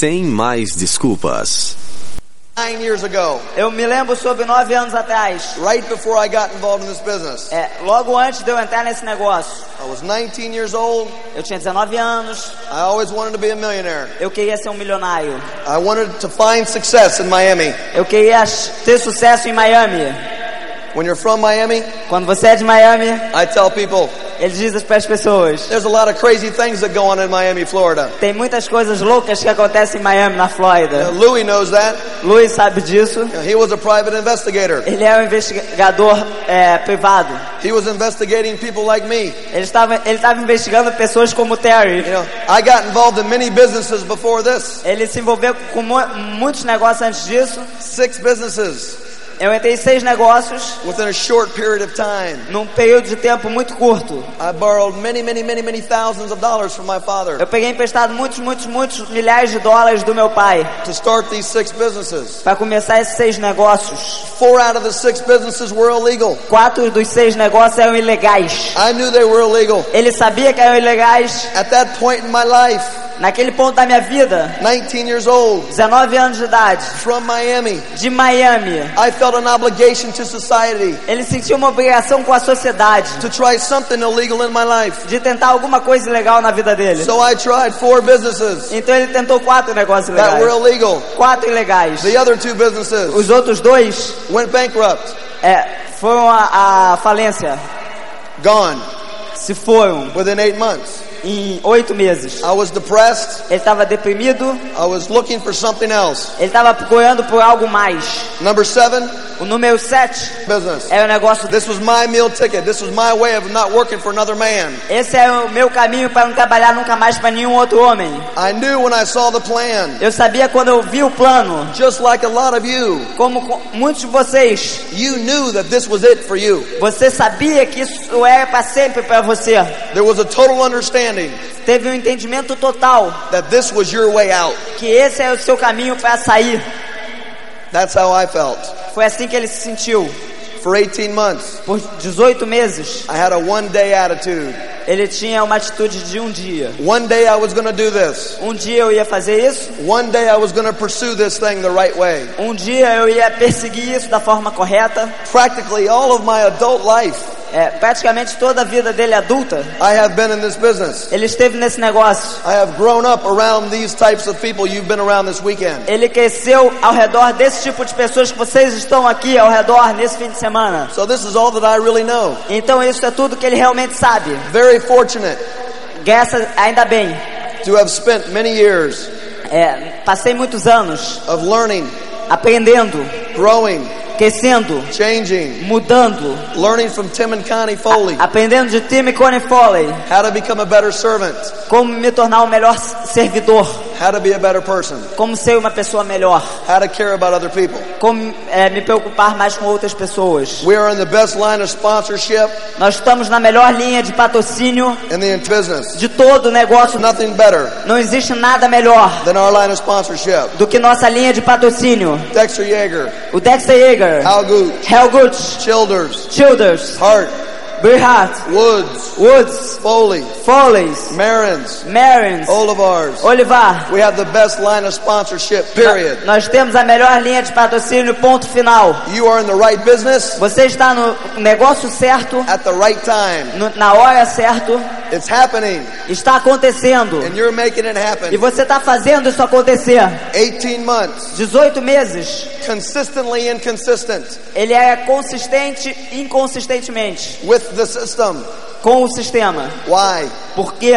Sem mais desculpas. Nine years ago, Eu me lembro sobre nove anos atrás. right before I got involved in this business, É, logo antes de eu entrar nesse negócio, I was 19 years old. eu tinha 19 anos, I always wanted to be a millionaire. eu queria ser um milionário. I wanted to find success in Miami. Eu queria ter sucesso em Miami. When you're from Miami, Quando você é de Miami, I tell people ele diz para as pessoas: there's a lot of crazy things that go on in Miami, Florida. tem muitas coisas loucas que acontecem em Miami, na Flórida. Louis knows that. Luiz sabe disso. He was a private investigator. Ele é um investigador é, privado. He was investigating people like me. Ele estava, ele estava investigando pessoas como Terry. You know, I got involved in many businesses before this. Ele se envolveu com mu- muitos negócios antes disso. Six businesses Eu entrei em seis negócios within a short period of time. num período de tempo muito curto. I borrowed many, many, many, many thousands of dollars from my father Eu peguei emprestado muitos, muitos, muitos milhares de dólares do meu pai to start these six businesses. para começar esses seis negócios. Four out of the six businesses were illegal. Quatro dos seis negócios eram ilegais. I knew they were illegal. Ele sabia que eram ilegais. At that point in my life, Naquele ponto da minha vida, 19 years old, 19 anos de idade, from Miami, de Miami, I felt an obligation to society ele sentiu uma obrigação com a sociedade to try something illegal in my life. de tentar alguma coisa ilegal na vida dele. So I tried four businesses Então ele tentou quatro negócios that were ilegais. illegal. Quatro ilegais. The other two businesses Os outros dois went bankrupt, é, foram a falência. gone Se foram within eight months. Em oito meses. I was depressed. Ele estava deprimido. I was looking for something else. Ele estava procurando por algo mais. Number seven, O número sete business. é o negócio. This was my meal ticket. This was my way of not working for another man. Esse é o meu caminho para não trabalhar nunca mais para nenhum outro homem. I knew when I saw the plan, Eu sabia quando eu vi o plano, just like a lot of you, como co- muitos de vocês, you knew that this was it for you. você sabia que isso era para sempre para você. There was a total understanding Teve um entendimento total that this was your way out. que esse é o seu caminho para sair. That's how I felt. Foi assim que ele se sentiu. For 18 months, Por 18 meses, I had a one day attitude. ele tinha uma atitude de um dia. One day I was to do this. Um dia eu ia fazer isso, One day I was to pursue this thing the right way. um dia eu ia perseguir isso da forma correta. Practically all of my adult life, É, praticamente toda a vida dele adulta, I have been in this business. ele esteve nesse negócio. I have grown up around these types of people you've been around this weekend. Ele cresceu ao redor desse tipo de pessoas que vocês estão aqui ao redor nesse fim de semana. So this is all that I really know. Então isso é tudo que ele realmente sabe. Very fortunate Graças, ainda bem. to have spent many years É, passei muitos anos of learning, aprendendo, growing, crescendo, changing, mudando, learning from Tim and Connie Foley aprendendo de Tim e Connie Foley how to become a better servant, como me tornar um melhor servidor, how to be a better person, como ser uma pessoa melhor, how to care about other people. como é, me preocupar mais com outras pessoas. We are in the best line of sponsorship Nós estamos na melhor linha de patrocínio in the business. de todo o negócio. Nothing better Não existe nada melhor than our line of sponsorship. do que nossa linha de patrocínio. Dexter Yeager, O Dexter Yeager, How good. How good. Childers. Childers. Heart. Berhart, Woods, Woods, Foley, Foley's, Marins, Marins, Olivars. Olivar. We have the best line of sponsorship, period. Nós temos a melhor linha de patrocínio, ponto final. You are in the right business Você está no negócio certo, at the right time. no- na hora certa, It's happening, está acontecendo. and you're making it E happen. você está fazendo isso acontecer. 18 months, 18 meses, consistently inconsistent ele é consistente inconsistentemente with the system. com o sistema. Why? Por quê?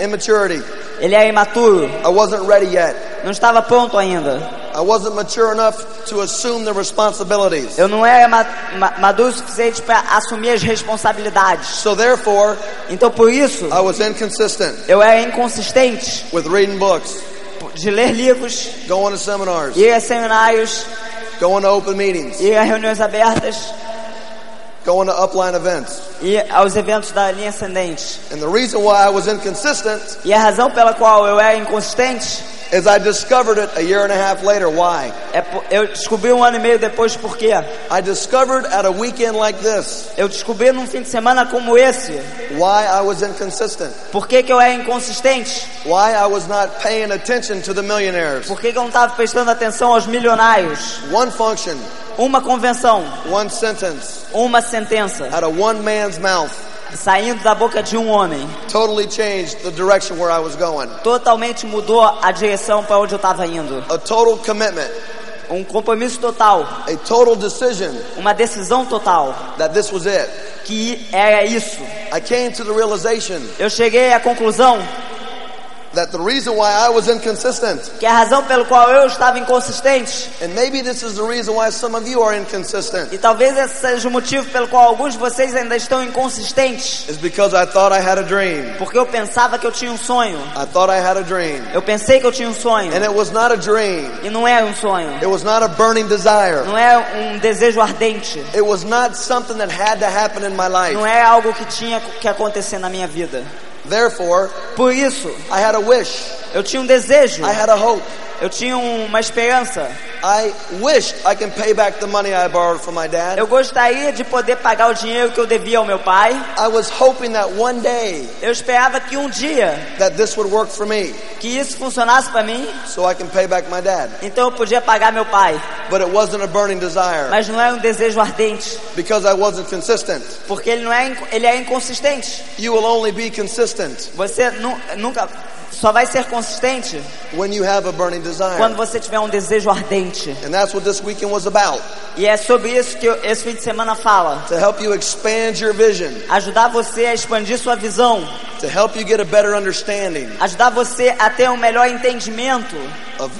Immaturity. Ele é imaturo, I wasn't ready yet. não estava pronto ainda. I wasn't mature enough to assume the responsibilities. Eu não era ma ma maduro o suficiente para assumir as responsabilidades. So therefore, Então por isso, I was inconsistent eu era inconsistente with reading books, de ler livros, going to seminars, ir a seminários, going to open meetings, ir a reuniões abertas, going to upline events. ir aos eventos da linha ascendente. And the reason why I was inconsistent E a razão pela qual eu era inconsistente As I discovered it a year and a half later, why? É eu descobri um ano e meio depois por quê. I discovered at a weekend like this Eu descobri num fim de semana como esse, why I was inconsistent, por que, que eu era inconsistente, why I was not paying attention to the millionaires. por que, que eu não estava prestando atenção aos milionários. One function, Uma convenção, one sentence. Uma sentença, out of one man's mouth. Saindo da boca de um homem, totally changed the direction where I was going. totalmente mudou a direção para onde eu estava indo. A total commitment, Um compromisso total, a total decision uma decisão total, that this was it. que era isso. I came to the realization Eu cheguei à conclusão that the reason why I was inconsistent, que a razão pelo qual eu estava inconsistente, and maybe this is the reason why some of you are inconsistent, e talvez esse seja o motivo pelo qual alguns de vocês ainda estão inconsistentes, is because I thought I had a dream. porque eu pensava que eu tinha um sonho. I thought I had a dream. Eu pensei que eu tinha um sonho, And it was not a dream. e não era um sonho. It was not a burning desire. Não é um desejo ardente. It was not something that had to happen in my life. Não é algo que tinha que acontecer na minha vida. Therefore, Por isso, I had a wish. eu tinha um desejo, I had a hope. Eu tinha uma esperança. I wished I can pay back the money I borrowed from my dad. Eu gostaria de poder pagar o dinheiro que eu devia ao meu pai. I was hoping that one day Eu esperava que um dia that this would work for me que isso funcionasse para mim, so I can pay back my dad. então eu podia pagar meu pai. But it wasn't a burning desire Mas não era um desejo ardente, because I wasn't consistent. porque ele não é ele é inconsistente. You will only be consistent Você nu- nunca só vai ser consistente when you have a burning desire. quando você tiver um desejo ardente. And that's what this weekend was about. E é sobre isso que esse fim de semana fala. To help you expand your vision, Ajudar você a expandir sua visão, to help you get a better understanding ajudar você a ter um melhor entendimento of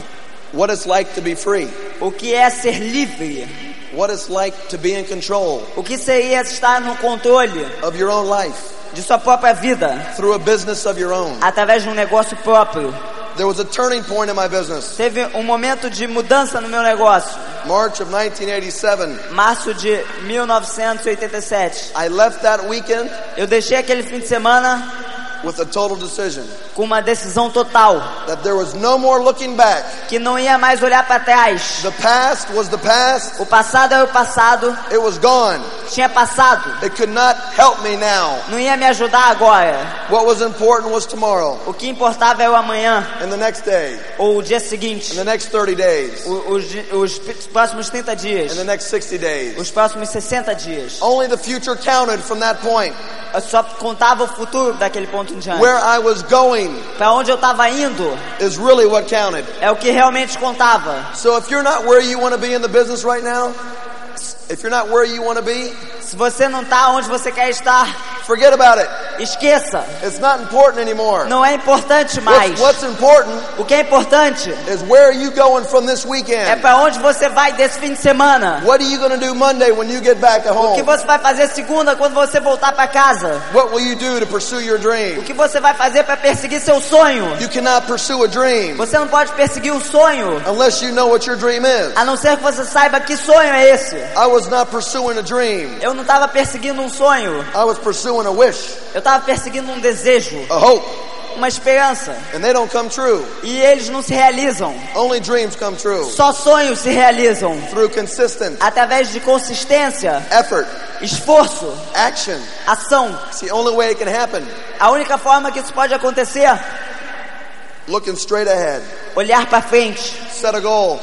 what it's like to be free, o que é ser livre, what it's like to be in control o que seria estar no controle of your own life de sua própria vida through a business of your own. através de um negócio próprio. There was a turning point in my business. Teve um momento de mudança no meu negócio, March of 1987. março de 1987. I left that weekend Eu deixei aquele fim de semana with a total decision com uma decisão total, that there was no more looking back. que não ia mais olhar para trás. The past was the past. O passado era o passado, It was gone. tinha passado, It could not help me now. não ia me ajudar agora. What was important was tomorrow O que importava era o amanhã and the next day ou o dia seguinte, and the next 30 days os, os p- próximos 30 dias, and the next 60 days. os próximos 60 dias. Only the future counted from that point. Só contava o futuro daquele ponto em diante. Where I was going Para onde eu estava indo is really what counted. é o que realmente contava. So if you're not where you want to be in the business right now, if you're not where you want to be, Se você não está onde você quer estar, forget about it. esqueça. It's not important anymore. Não é importante mais. What's, what's important O que é importante is where are you going from this é weekend? para onde você vai desse fim de semana. What are you going to do Monday when you get back at O que home? você vai fazer segunda quando você voltar para casa? What will you do to pursue your O dream? que você vai fazer para perseguir seu sonho? You cannot pursue a dream Você não pode perseguir um sonho unless you know what your dream is. a não ser que você saiba que sonho é esse. I was not pursuing a dream. Eu não estava perseguindo um sonho, I was pursuing a wish, eu estava perseguindo um desejo, a hope, uma esperança. and they don't come true. E eles não se realizam. Only dreams come true Só sonhos se realizam through consistent através de consistência, effort, esforço, action. ação. It's the only way it can happen. A única forma que isso pode acontecer, Looking straight ahead. olhar para frente, Set a goal.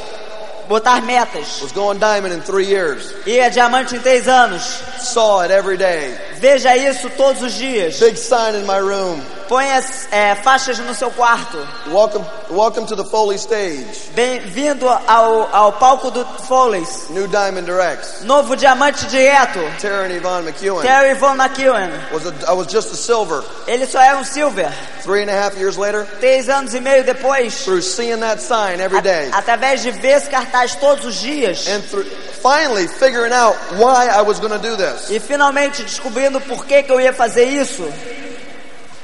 Botar metas. Was going diamond in three years. Ir a diamante em três anos. Saw it every day. Veja isso todos os dias. Big sign in my room. Ponha é, faixas no seu quarto. Welcome, welcome to the Foley stage. Bem-vindo ao, ao palco do Foley's. New Diamond Directs. Novo diamante direto. Terry Yvonne McEwen. Terry Von McEwen. Was a, I was just a silver. Ele só era um silver. Three and a half years later, Três anos e meio depois, through seeing that sign every day, a- através de ver esse cartaz todos os dias and through finally figuring out why I was going to do this, e finalmente descobrindo por que, que eu ia fazer isso,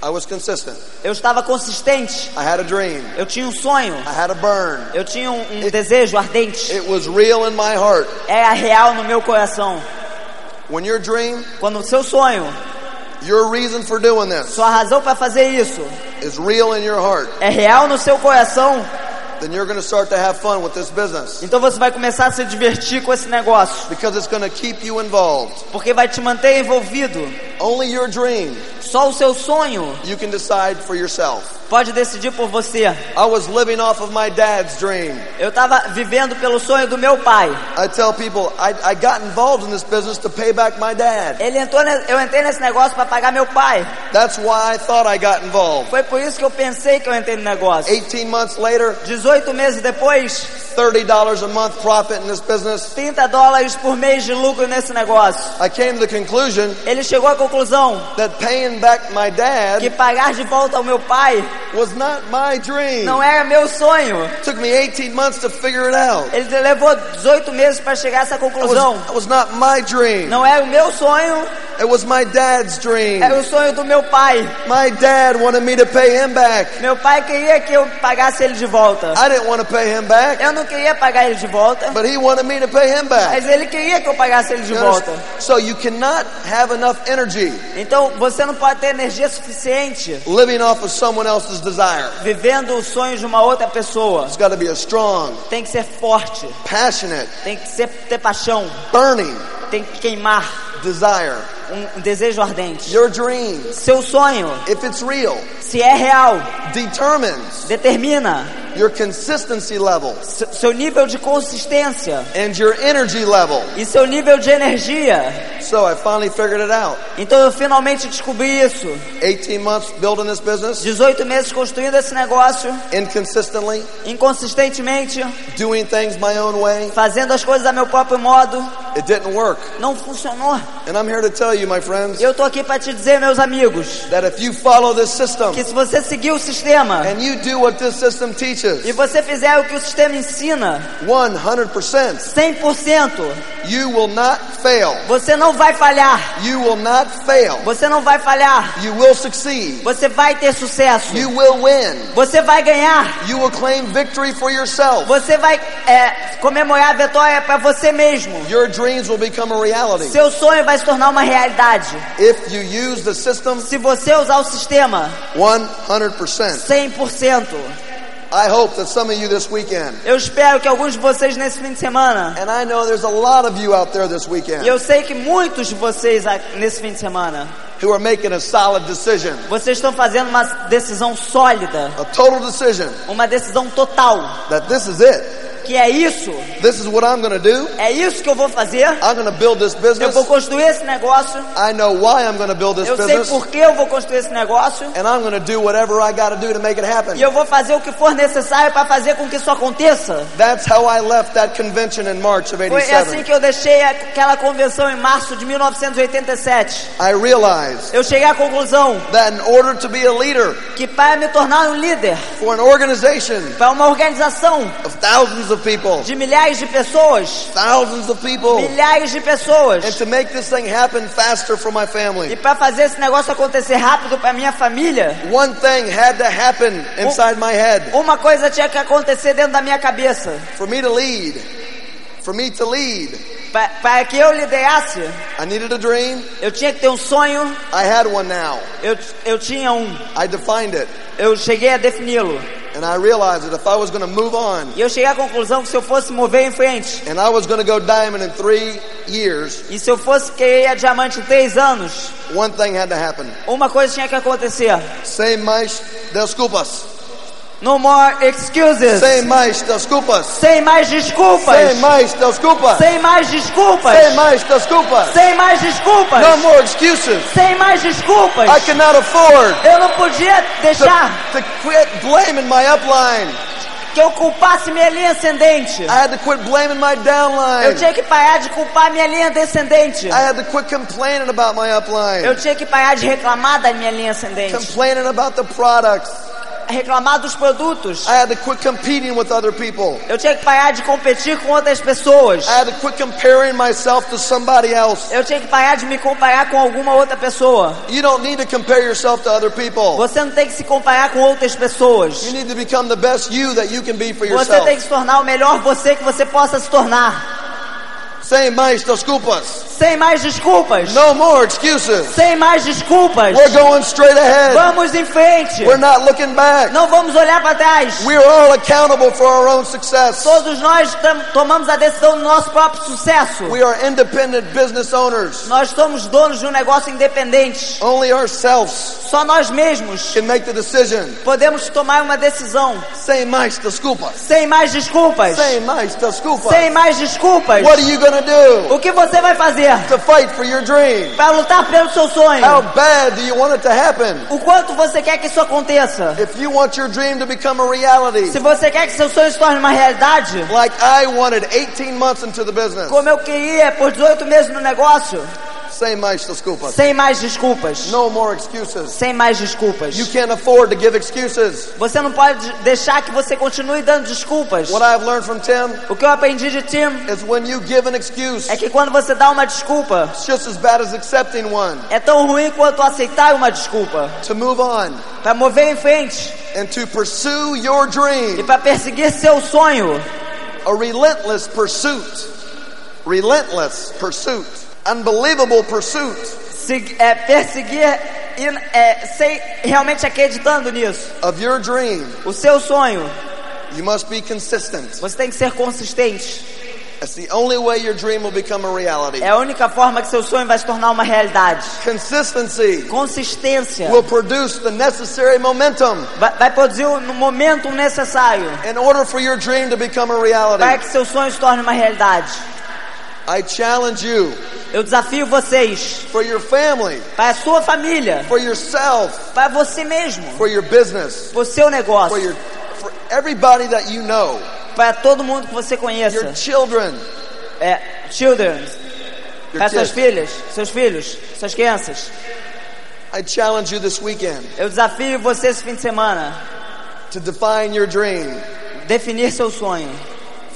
I was consistent. eu estava consistente. I had a dream. Eu tinha um sonho. I had a burn. Eu tinha um, um desejo ardente. It was real in my heart. Era real no meu coração. When your dream, Quando o seu sonho, your reason for doing this sua razão para fazer isso, is real in your heart, é real no seu coração, then you're going to start to have fun with this business então você vai começar a se divertir com esse negócio, because it's going to keep you involved. porque vai te manter envolvido. Only your dream Só o seu sonho you can decide for yourself. Pode decidir por você. I was living off of my dad's dream. Eu estava vivendo pelo sonho do meu pai. I tell people I, I got involved in this business to pay back my dad. Ele entrou, eu entrei nesse negócio para pagar meu pai. That's why I thought I got involved. Foi por isso que eu pensei que eu entrei no negócio. 18 months later, 18 meses depois, $30 a month profit in this business. 30 dólares por mês de lucro nesse negócio. I came to the conclusion Ele chegou à conclusão that paying back my que dad pagar de volta ao meu pai was not my dream. não era meu sonho. It took me 18 months to figure it out. Ele levou 18 meses para chegar a essa It conclusão. was, it was not my dream. Não era o meu sonho, It was my dad's dream. era o sonho do meu pai. My dad wanted me to pay him back. Meu pai queria que eu pagasse ele de volta. I didn't want to pay him back, Eu não queria pagar ele de volta, but he wanted me to pay him back. mas ele queria que eu pagasse ele de You volta. understand? So you cannot have enough energy Então você não pode ter energia suficiente living off of someone else's desire. vivendo os sonhos de uma outra pessoa. It's got to be a strong, Tem que ser forte, passionate, tem que ser, ter paixão, burning tem que queimar desire. Um, desejo ardente. Your dream, Seu sonho, if it's real, se é real, determines determina your consistency level se- seu nível de consistência and your energy level. e seu nível de energia. So I finally figured it out. Então eu finalmente descobri isso. 18 months building this business 18 meses construindo esse negócio, inconsistently, inconsistentemente, doing things my own way. fazendo as coisas a meu próprio modo, It didn't work. não funcionou. And I'm here to tell you, my friends, eu tô aqui para te dizer, meus amigos, that if you follow this system que se você seguir o sistema and you do what this system teaches, e você fizer o que o sistema ensina, 100%, 100%, you will not fail. você não vai falhar. You will not fail. Você não vai falhar. You will succeed. Você vai ter sucesso. You will win. Você vai ganhar. You will claim victory for yourself. Você vai é, comemorar a vitória para você mesmo. Your dreams will become a reality. Seu sonho vai se tornar uma realidade. If you use the system Se você usar o sistema 100%. 100%. I hope that some of you this weekend, Eu espero que alguns de vocês nesse fim de semana, and I know there's a lot of you out there this e weekend, eu sei que muitos de vocês nesse fim de semana, who are making a solid decision, vocês estão fazendo uma decisão sólida, a total decision uma decisão total, that this is it. Que é isso, This is what I'm going to do. é isso que eu vou fazer. I'm going to build this Eu business. vou construir esse negócio. I know why I'm going to build this Eu sei business. por que eu vou construir esse negócio. And I'm going to do whatever I got to do to make it happen. E eu vou fazer o que for necessário para fazer com que isso aconteça. That's how I left that convention in March of Foi assim 87. que eu deixei aquela convenção em março de 1987. I realized Eu cheguei à conclusão that in order to be a leader que para me tornar um líder, for an organization para uma organização of thousands of people, de milhares de pessoas, thousands of people, milhares de pessoas, and to make this thing happen faster for my e family, para fazer esse negócio acontecer rápido para minha família, one thing had to happen inside my head. uma coisa tinha que acontecer dentro da minha cabeça. For me to lead, for me to lead, Pa- Para que eu liderasse, I needed a dream. eu tinha que ter um sonho. I had one now. Eu, eu tinha um. I defined it. Eu cheguei a defini-lo. And I realized that if I was going to move on E eu cheguei à conclusão que se eu fosse mover em frente, and I was going to go diamond in three years, e se eu fosse querer a diamante em três anos, one thing had to happen. uma coisa tinha que acontecer. Sem mais desculpas. No more excuses. Sem mais desculpas. Sem mais desculpas. Sem mais desculpas. Sem mais desculpas. Sem mais desculpas. Sem mais desculpas. No more excuses. Sem mais desculpas. I cannot afford Eu não podia to, deixar to quit blaming my upline. que eu culpasse minha linha ascendente. I had to quit blaming my Eu tinha que parar de culpar minha linha descendente. I had to quit complaining about my Eu tinha que parar de reclamar da minha linha ascendente. Complaining about the products. Reclamar dos produtos. I had to quit competing with other people. Eu tinha que parar de competir com outras pessoas. I had to quit comparing myself to somebody else. Eu tinha que parar de me comparar com alguma outra pessoa. You don't need to compare yourself to other people. Você não tem que se comparar com outras pessoas. You need to become the best you that you can be for Você yourself. tem que se tornar o melhor você que você possa se tornar. Sem mais desculpas. Sem mais desculpas. No more excuses. Sem mais desculpas. We're going straight ahead. Vamos em frente. We're not looking back. Não vamos olhar para trás. We are all accountable for our own success. Todos nós tomamos a decisão do nosso próprio sucesso. We are independent business owners. Nós somos donos de um negócio independente. Only ourselves Só nós mesmos can make the decision. podemos tomar uma decisão. Sem mais desculpas. Sem mais desculpas. Sem mais desculpas. Sem mais desculpas. What are you gonna do O que você vai fazer to fight for your dream? para lutar pelo seu sonho? How bad do you want it to happen? O quanto você quer que isso aconteça? If you want your dream to become a reality, Se você quer que seu sonho se torne uma realidade, like I wanted 18 months into the business, como eu queria por 18 meses no negócio, sem mais desculpas. sem mais desculpas. No more excuses. Sem mais desculpas. You can't afford to give excuses. Você não pode deixar que você continue dando desculpas. What I've learned from Tim O que eu aprendi de Tim is when you give an excuse, é que quando você dá uma desculpa, it's just as bad as accepting one. é tão ruim quanto aceitar uma desculpa. To move on Para mover em frente and to pursue your e dream, para perseguir seu sonho. a relentless pursuit. Relentless pursuit. Unbelievable pursuit. Se- é, perseguir e, é, sem realmente acreditando nisso. of your dream, O seu sonho, you must be consistent. você tem que ser consistente. That's the only way your dream will become a reality. É a única forma que seu sonho vai se tornar uma realidade. Consistency Consistência will produce the necessary momentum vai, vai produzir no momento necessário in order for your dream to become a para reality. que seu sonho se torne uma realidade. I challenge you Eu desafio vocês, for your family, para a sua família, for yourself, para você mesmo, for your business, para o seu for negócio, your for everybody that you know, para todo mundo que você your conheça. children, É, children, your para suas kids. filhas, seus filhos, suas crianças. I challenge you this weekend Eu desafio você esse fim de semana, to define your dream. definir seu sonho.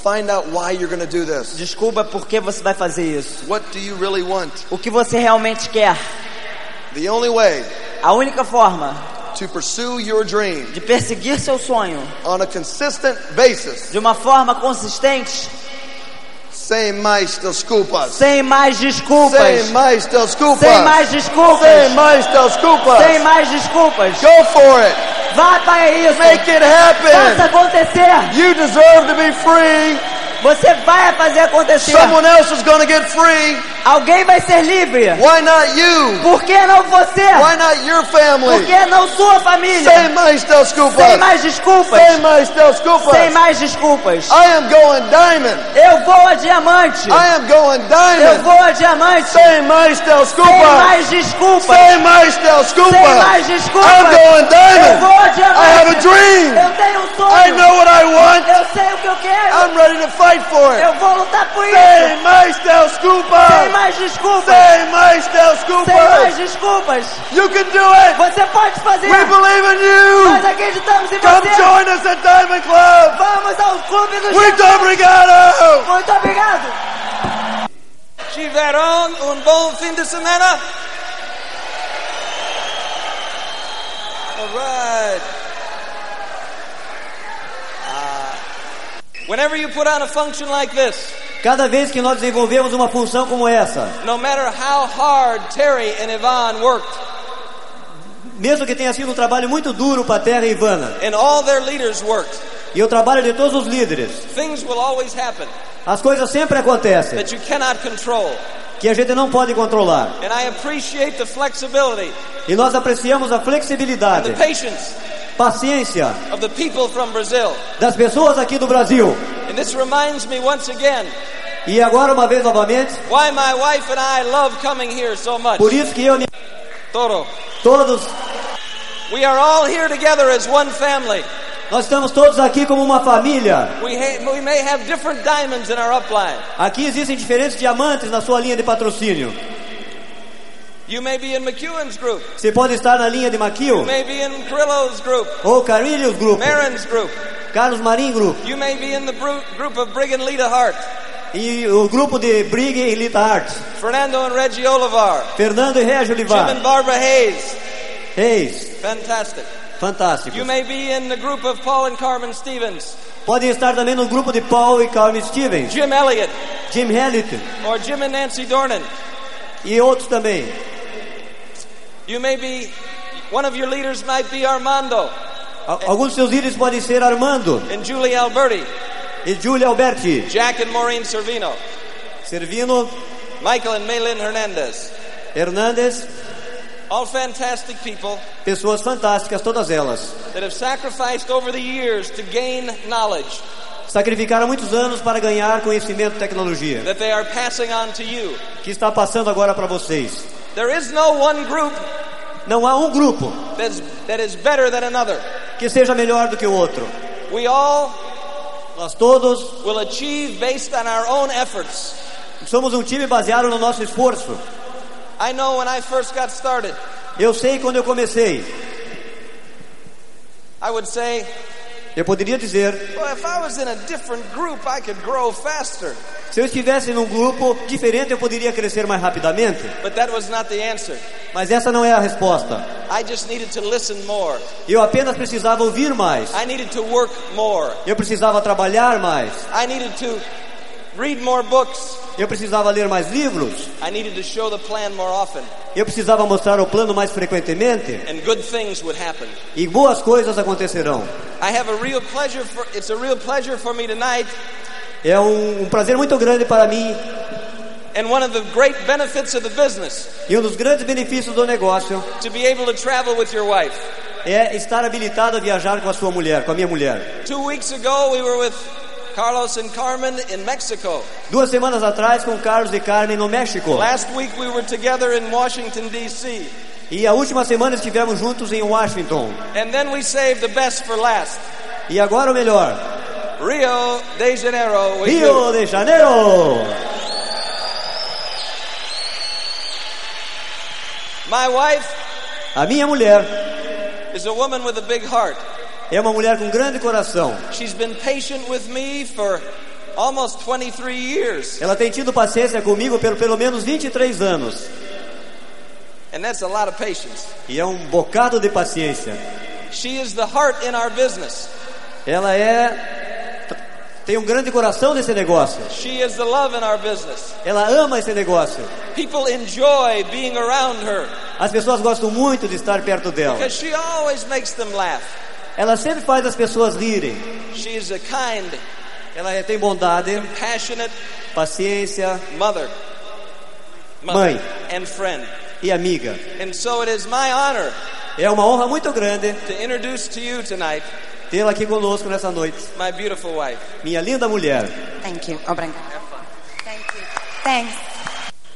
Find out why you're going to do this. Desculpa por que você vai fazer isso. What do you really want? O que você realmente quer. The only way A única forma to pursue your dream de perseguir seu sonho on a consistent basis. de uma forma consistente, Sem mais desculpas. sem mais desculpas. Sem mais desculpas. Sem mais desculpas. Sem mais desculpas. Sem mais desculpas. Go for it. Vá para isso. Make it Faça happen. acontecer. You deserve to be free. Você vai fazer acontecer. Someone else is going to get free. Alguém vai ser livre. Why not you? Por que não você? Why not your Por family? que não sua família? Sem mais desculpas. Sem mais desculpas. Sem mais desculpas. Sem mais desculpas. I am going diamond. Eu vou a diamante. I am going Eu diamond. vou a diamante. Sem mais Sem desculpas. mais desculpas. Sem mais Sem desculpas. mais desculpas. I'm going Eu diamond. vou a diamante. I have a dream. Eu tenho um sonho. I know what I want. Eu sei o que eu quero. I'm ready to fight for it. Eu vou lutar por isso. Sem mais Sem desculpas. mais desculpas. Sem mais Sem mais desculpas. desculpas. You can do it. Você pode fazer. We believe in Nós you. acreditamos em Come você. join us at Diamond Club. Vamos ao clube do Muito Japão. obrigado. Muito obrigado. Tiveram um bom fim de semana? All right. Whenever you put on a function like this, Cada vez que nós desenvolvemos uma função como essa, no matter how hard Terry and Yvonne worked, mesmo que tenha sido um trabalho muito duro para a Terra e Ivana, and all their leaders worked, e o trabalho de todos os líderes, things will always happen as coisas sempre acontecem that you cannot control. que a gente não pode controlar. And I appreciate the flexibility E nós apreciamos a and flexibilidade, the patience paciência of the people from Brazil. das pessoas aqui do Brasil. And this reminds me once again E agora, uma vez novamente, why my wife and I love coming here so much. por isso que eu e Toro. todos, We are all here together as one family. nós estamos todos aqui como uma família. We, ha- we may have different diamonds in our upline. Aqui existem diferentes diamantes na sua linha de patrocínio. You may be in McEwen's group. Você pode estar na linha de You Maquil, may be in Carrillo's group. ou Grupo, Marin's group. Carlos Marim Grupo, You may be in the group of Brig and Lita Hart. e o grupo de Brig e Lita Art, Fernando and Reggie Olivar. Fernando e Jim Olivar. and Barbara Hayes. Reis, Fantastic. fantástico. You may be in the group of Paul and Carmen Stevens. Podem estar também no grupo de Paul e Carmen Stevens, Jim Elliott. Jim Elliott, Or Jim and Nancy Dornan. E outros também. You may be, one of your leaders might be Armando Al- Alguns de seus líderes podem ser Armando and Julie Alberti, e Giulia Alberti, Jack and Maureen Servino, Servino, Michael and Maylin Hernandez. Hernandes, All fantastic people pessoas fantásticas, todas elas. that have sacrificed over the years to gain knowledge Sacrificaram muitos anos para ganhar conhecimento e tecnologia, that they are passing on to you. que está passando agora para vocês. There is no one group Não há um grupo that's, that is better than another. que seja melhor do que o outro. We all Nós todos will achieve based on our own efforts. somos um time baseado no nosso esforço. I know when I first got started, Eu sei quando eu comecei, I would say, eu poderia dizer, well, if I was in a different group, I could grow faster. Se eu estivesse num grupo diferente, eu poderia crescer mais rapidamente. But that was not the answer. Mas essa não é a resposta. I just needed to listen more. Eu apenas precisava ouvir mais. I needed to work more. Eu precisava trabalhar mais. I needed to read more books. Eu precisava ler mais livros. I needed to show the plan more often. Eu precisava mostrar o plano mais frequentemente. And good things would happen. E boas coisas acontecerão. I have a real pleasure for, it's a real pleasure for me tonight. É um, um prazer muito grande para mim. And one of the great benefits of the business E um dos grandes benefícios do negócio to be able to travel with your wife. é estar habilitado a viajar com a sua mulher, com a minha mulher. Two weeks ago, we were with Carlos and Carmen in Mexico. Duas semanas atrás, com Carlos e Carmen no México. Last week, we were together in Washington, D.C. E a última semana estivemos juntos em Washington. And then we saved the best for last. E agora o melhor, Rio de Janeiro. Rio you. de Janeiro. My wife A minha mulher is a woman with a big heart. é uma mulher com grande coração. She's been patient with me for almost 23 years. Ela tem tido paciência comigo por pelo menos 23 anos. And that's a lot of patience. E é um bocado de paciência. She is the heart in our business. Ela é tem um grande coração nesse negócio. She is the love in our business. Ela ama esse negócio. People enjoy being around her As pessoas gostam muito de estar perto dela. because she always makes them laugh. Ela sempre faz as pessoas rirem. She is a kind, Ela é- tem bondade, passionate paciência mother, Mãe. and friend. e amiga. And so it is my honor É uma honra muito grande to introduce to you tonight tê-la aqui conosco nessa noite. my beautiful wife. Minha linda mulher. Thank you. Obrigada. Thank you. Thanks.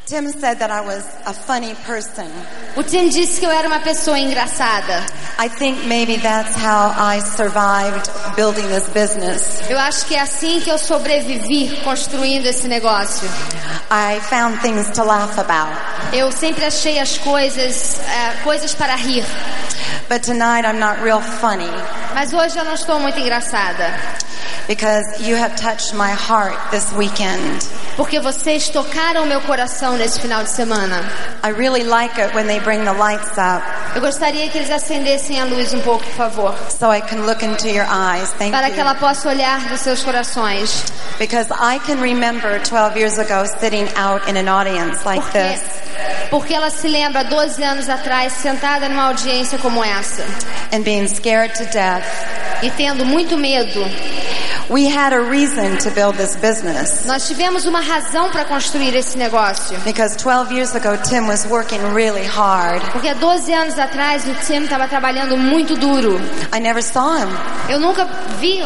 Tim said that I was a funny person. O Tim disse que eu era uma pessoa engraçada. I think maybe that's how I survived building this business. Eu acho que é assim que eu sobrevivi construindo esse negócio. I found things to laugh about. Eu sempre achei as coisas, eh, coisas para rir. But tonight I'm not real funny Mas hoje eu não estou muito engraçada. Because you have touched my heart this weekend. Porque vocês tocaram meu coração nesse final de semana. I really like it when they bring the lights up Eu gostaria que eles acendessem a luz um pouco, por favor. so I can look into your eyes. Thank Para que ela you. possa olhar nos seus corações. Because I can remember 12 years ago sitting out in an audience like Porque, this porque ela se lembra 12 anos atrás, sentada numa audiência como essa. and being scared to death. E tendo muito medo. We had a reason to build this business. Nós tivemos uma razão para construir esse negócio. Because 12 years ago, Tim was working really hard. Porque há 12 anos atrás o Tim estava trabalhando muito duro. I never saw him. Eu nunca vi.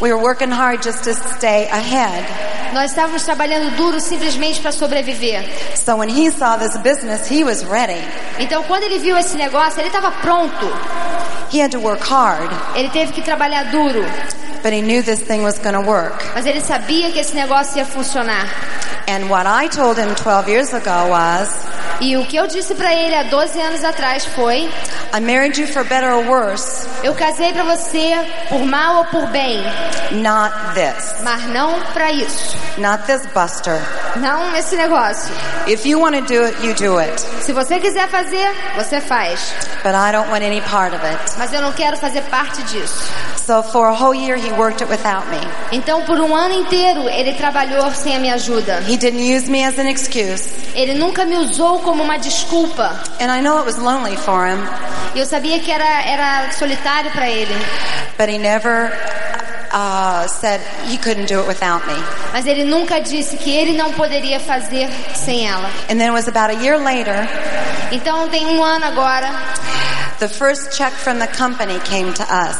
We were working hard just to stay ahead. Nós estávamos trabalhando duro simplesmente para sobreviver. So when he saw this business, he was ready. Então quando ele viu esse negócio, ele estava pronto. He had to work hard, Ele teve que trabalhar duro. But he knew this thing was going to work. Mas ele sabia que esse negócio ia funcionar. And what I told him 12 years ago was, E o que eu disse para ele há 12 anos atrás foi: I married you for better or worse, Eu casei para você por mal ou por bem, not this. mas não para isso. Not this buster. Não esse negócio. If you want to do it, you do it. Se você quiser fazer, você faz. But I don't want any part of it. Mas eu não quero fazer parte disso. So for a whole year, he he worked it without me. Então, por um ano inteiro, ele trabalhou sem a minha ajuda. He didn't use me as an excuse. Ele nunca me usou como uma desculpa. And I know it was lonely for him, eu sabia que era, era solitário para ele. but he never uh, said he couldn't do it without me. Mas ele nunca disse que ele não poderia fazer sem ela. And then it was about a year later, Então, tem um ano agora. The first check from the company came to us.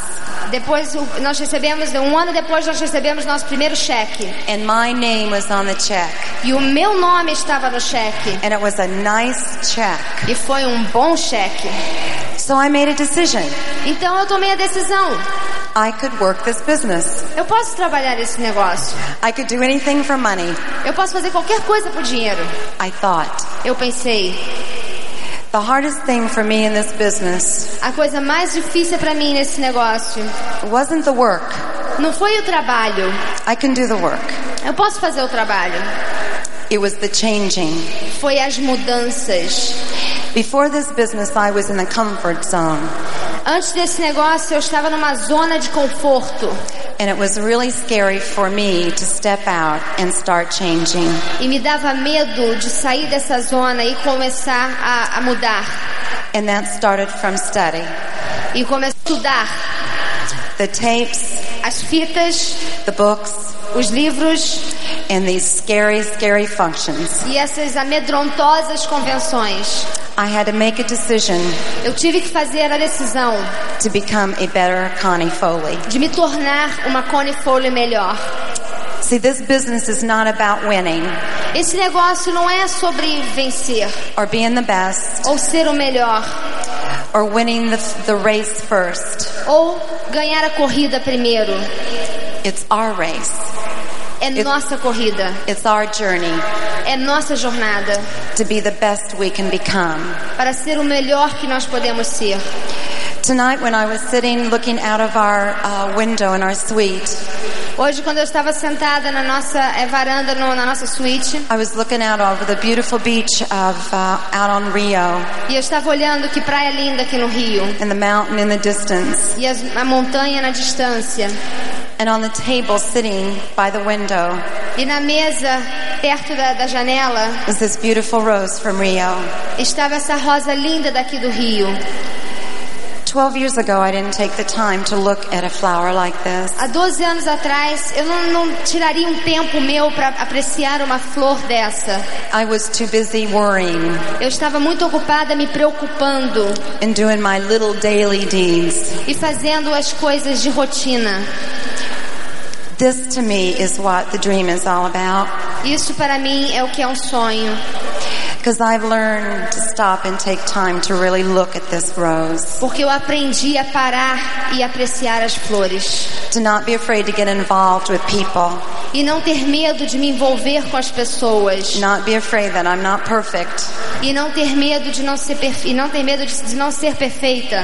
Depois, nós recebemos, um ano depois, nós recebemos nosso primeiro cheque. And my name was on the check. E o meu nome estava no cheque. And it was a nice check. E foi um bom cheque. So I made a decision. Então eu tomei a decisão. I could work this business. Eu posso trabalhar esse negócio. I could do anything for money. Eu posso fazer qualquer coisa por dinheiro. I thought. Eu pensei, The hardest thing for me in this business a coisa mais difícil para mim nesse negócio wasn't the work. não foi o trabalho. I can do the work. Eu posso fazer o trabalho. It was the changing. Foi as mudanças. Before this business, I was in the comfort zone. Antes desse negócio, eu estava numa zona de conforto. And it was really scary for me to step out and start changing. E me dava medo de sair dessa zona e começar a, a mudar. And that started from study. E começar a estudar The tapes, as fitas, the books, os livros and these scary, scary functions. e essas amedrontosas convenções. I had to make a decision Eu tive que fazer a decisão to become a better Connie Foley. de me tornar uma Connie Foley melhor. See, this business is not about winning Esse negócio não é sobre vencer or being the best ou ser o melhor or winning the, the race first. ou ganhar a corrida primeiro. It's our race. É nossa corrida, It's our journey é nossa jornada. to be the best we can become. para ser o melhor que nós podemos ser. Tonight, when I was sitting looking out of our uh, window in our suite, Hoje, quando eu estava sentada na nossa eh, varanda, no- na nossa suíte, I was looking out over the beautiful beach of uh, out on Rio. e eu estava olhando que praia linda aqui no Rio, and the mountain in the distance, e as- a montanha na distância, and on the table sitting by the window e na mesa, perto da, da janela, was this beautiful rose from Rio. estava essa rosa linda daqui do Rio. Twelve years ago, I didn't take the time to look at a flower like this. Há 12 anos atrás, eu não, não tiraria um tempo meu para apreciar uma flor dessa. I was too busy worrying Eu estava muito ocupada me preocupando and doing my little daily deeds. e fazendo as coisas de rotina. This to me is what the dream is all about. Isso para mim é o que é um sonho. Because I've learned to stop and take time to really look at this rose. Porque eu aprendi a parar e apreciar as flores. To not be afraid to get involved with people. E não ter medo de me envolver com as pessoas. Not be afraid that I'm not perfect. E não ter medo de não ser perfe... e não ter medo de, de não ser perfeita.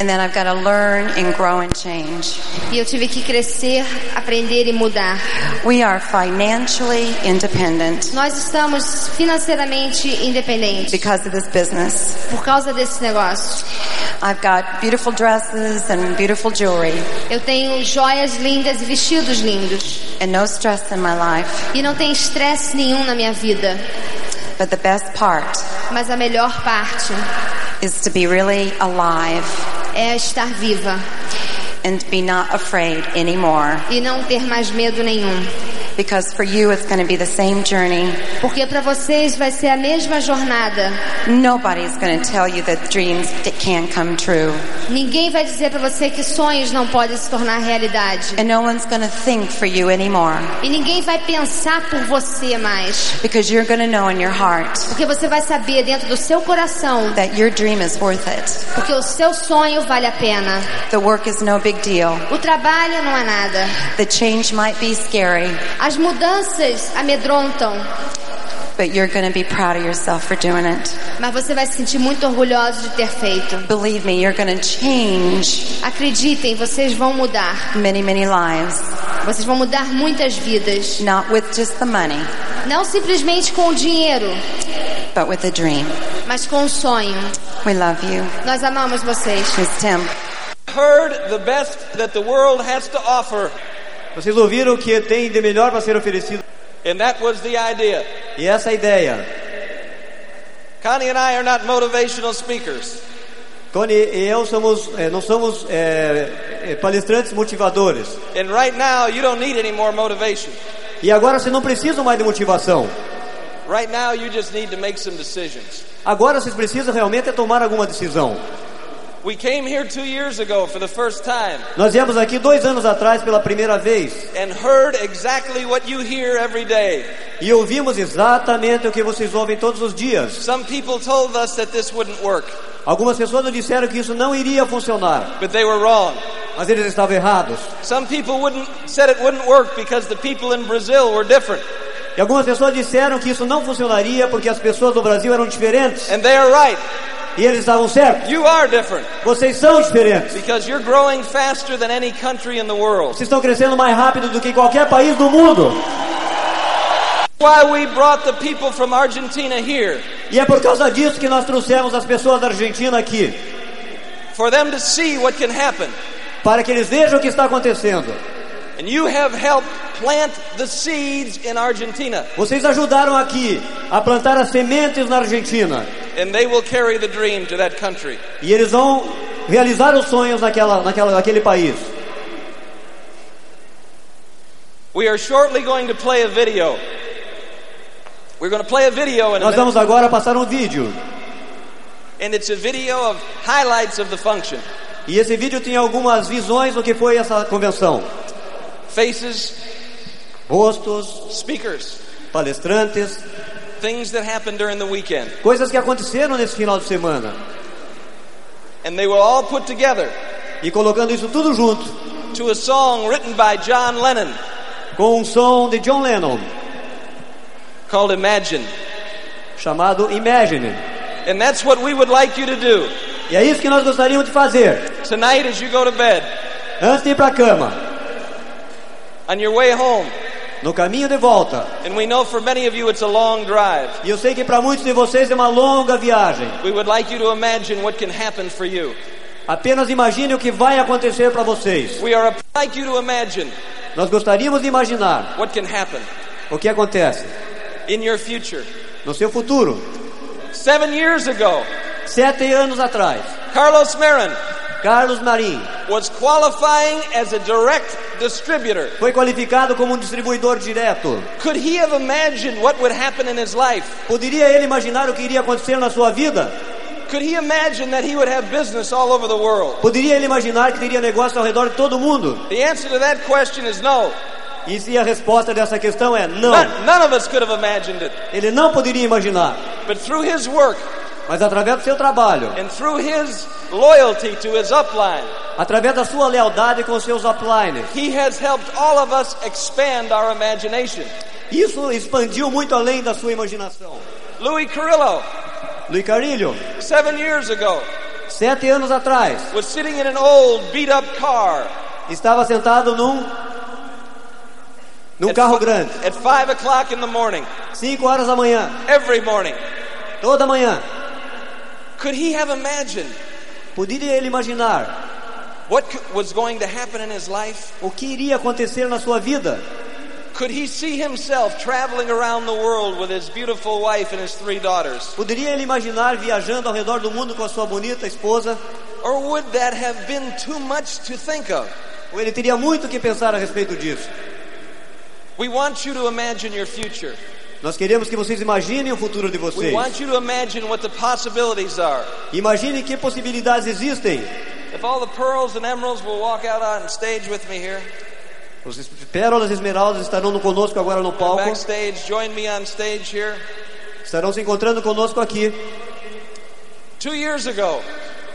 And then I've got to learn and grow and change. E eu tive que crescer, aprender e mudar. We are financially independent Nós estamos financeiramente independentes because of this business. por causa desse negócio. I've got beautiful dresses and beautiful jewelry Eu tenho joias lindas e vestidos lindos. and no stress in my life. E não tem estresse nenhum na minha vida. But the best part Mas a melhor parte is to be really alive é estar viva and be not afraid anymore. e não ter mais medo nenhum. Because for you, it's going to be the same journey. Porque para vocês vai ser a mesma jornada. Nobody's going to tell you that dreams can come true. Ninguém vai dizer para você que sonhos não podem se tornar realidade. And no one's going to think for you anymore. E ninguém vai pensar por você mais. Because you're going to know in your heart Porque você vai saber dentro do seu coração that your dream is worth it. porque o seu sonho vale a pena. The work is no big deal. O trabalho não é nada. The change might be scary, As mudanças amedrontam, but you're going to be proud of yourself for doing it. mas você vai se sentir muito orgulhoso de ter feito. Believe me, you're going to change Acreditem, vocês vão mudar. many, many lives. Vocês vão mudar muitas vidas. Not with just the money, Não simplesmente com o dinheiro, but with a dream. mas com o sonho. We love you. Nós amamos vocês. Miss Tim. heard the best that the world has to offer, Vocês ouviram o que tem de melhor para ser oferecido. and that was the idea. E essa é a ideia. Connie and I are not motivational speakers. Tony e eu somos, eh, não somos eh, palestrantes motivadores. And right now, you don't need any more motivation. E agora vocês não precisam mais de motivação. Right now, you just need to make some decisions. Agora vocês precisam realmente é tomar alguma decisão. We came here two years ago for the first time Nós viemos aqui dois anos atrás pela primeira vez and heard exactly what you hear every day. e ouvimos exatamente o que vocês ouvem todos os dias. Some people told us that this wouldn't work, Algumas pessoas nos disseram que isso não iria funcionar, but they were wrong. mas eles estavam errados. Some people wouldn't said it wouldn't work because the people in Brazil were different, E algumas pessoas disseram que isso não funcionaria porque as pessoas do Brasil eram diferentes. and they are right. E eles estavam certos. You are different Vocês são diferentes. because you're growing faster than any country in the world. Vocês estão crescendo mais rápido do que qualquer país do mundo. Why we brought the people from Argentina here E é por causa disso que nós trouxemos as pessoas da Argentina aqui. for them to see what can happen. Para que eles vejam o que está acontecendo. And you have helped plant the seeds in Argentina, Vocês ajudaram aqui a plantar as sementes na Argentina. And they will carry the dream to that country. E eles vão realizar os sonhos naquela, naquela, naquele país. We are shortly going to play a video. We're going to play a video in Nós vamos agora passar um vídeo. and it's a video of highlights of the function. E esse vídeo tem algumas visões do que foi essa convenção. Faces, Rostos, speakers, palestrantes, things that happened during the weekend. coisas que aconteceram nesse final de semana. And they were all put together E colocando isso tudo junto to a song written by John Lennon com um som de John Lennon called Imagine. chamado Imagine. And that's what we would like you to do E é isso que nós gostaríamos de fazer. tonight as you go to bed, Antes de ir para a cama, on your way home. No caminho de volta. And we know for many of you it's a long drive. E eu sei que para muitos de vocês é uma longa viagem. We would like you to imagine what can happen for you. Apenas imagine o que vai acontecer para vocês. We are like you to imagine Nós gostaríamos de imaginar what can happen o que acontece in your future. no seu futuro. Seven years ago, Sete anos atrás, Carlos Marin Carlos Marim was qualifying as a direct distributor. foi qualificado como um distribuidor direto. Could he have imagined what would happen in his life? Poderia ele imaginar o que iria acontecer na sua vida? Could he imagine that he would have business all over the world? Poderia ele imaginar que teria negócio ao redor de todo mundo? The answer to that question is no. E se a resposta dessa questão é não, None, none of us could have imagined it. ele não poderia imaginar. But through his work Mas através do seu trabalho, and through his loyalty to his upline, através da sua lealdade com os seus uplines, he has helped all of us expand our imagination. isso expandiu muito além da sua imaginação. Louis Carrillo, Luiz Carilho, seven years ago, sete anos atrás, was sitting in an old beat up car. Estava sentado num num carro grande, at five o'clock in the morning, cinco horas da manhã, every morning. toda manhã. Could he have imagined Poderia ele imaginar what was going to happen in his life? o que iria acontecer na sua vida? Could he see himself traveling around the world with his beautiful wife and his three daughters? Poderia ele imaginar viajando ao redor do mundo com a sua bonita esposa? Or would that have been too much to think of? Ou ele teria muito que pensar a respeito disso? We want you to imagine your future. Nós queremos que vocês imaginem o futuro de vocês. want you to imagine what the possibilities are. Imaginem que possibilidades existem. If all the pearls and emeralds will walk out on stage with me here, Os pérolas e esmeraldas estarão conosco agora no palco. backstage, join me on stage here. Estarão se encontrando conosco aqui. Two years ago,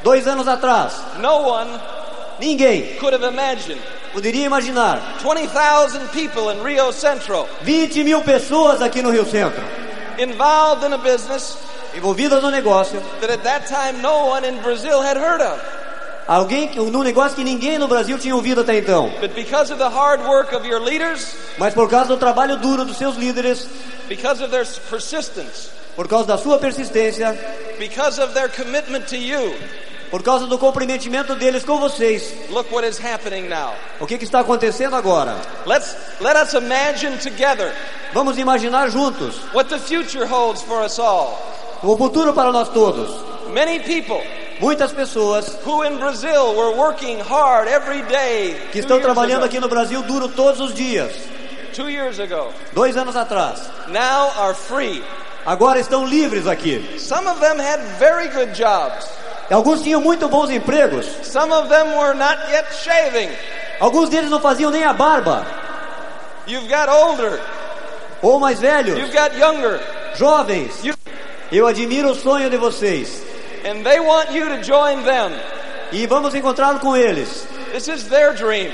Dois anos atrás, no one ninguém could have imagined poderia imaginar 20,000 people in Rio Central 20 mil pessoas aqui no Rio Centro, involved in a business envolvidas no negócio. that at that time no one in Brazil had heard of. Alguém que- num negócio que ninguém no Brasil tinha ouvido até então. But because of the hard work of your leaders, Mas por causa do trabalho duro dos seus líderes, because of their persistence, por causa da sua persistência, because of their commitment to you, Por causa do comprometimento deles com vocês. Look what is happening now. O que, que está acontecendo agora? Let's let us imagine together Vamos imaginar juntos what the future holds for us all. o futuro para nós todos. Many people Muitas pessoas who in Brazil were working hard every day que estão trabalhando aqui no Brasil duro todos os dias, two years ago, dois anos atrás, now are free. agora estão livres aqui. Alguns tinham muito bons empregos, Some of them were not yet shaving. alguns deles não faziam nem a barba, You've got older. ou mais velhos, You've got younger. jovens. You, Eu admiro o sonho de vocês and they want you to join them. e vamos encontrá-lo com eles. This is their dream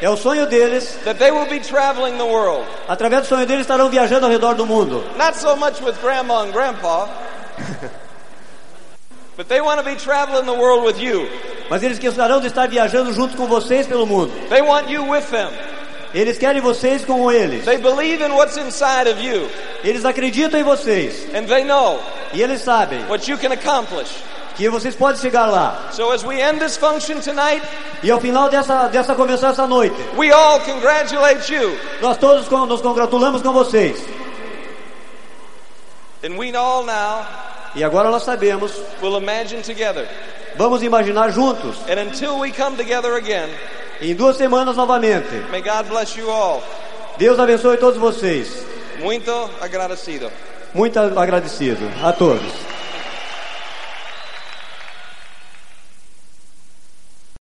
É o sonho deles. that they will be traveling the world. Através do sonho deles estarão viajando ao redor do mundo. Not so much with grandma and grandpa, but they want to be traveling the world with you. Mas eles gostarão de estar viajando junto com vocês pelo mundo. They want you with them. Eles querem vocês com eles. They believe in what's inside of you, Eles acreditam em vocês. and they know E eles sabem what you can accomplish. que vocês podem chegar lá. So as we end this function tonight, E ao final dessa, dessa convenção essa noite, we all congratulate you, nós todos nos congratulamos com vocês. and we all now E agora nós sabemos, will imagine together. vamos imaginar juntos, And until we come together again, em duas semanas novamente. may God bless you all. Deus abençoe todos vocês. Muito agradecido. Muito agradecido a todos.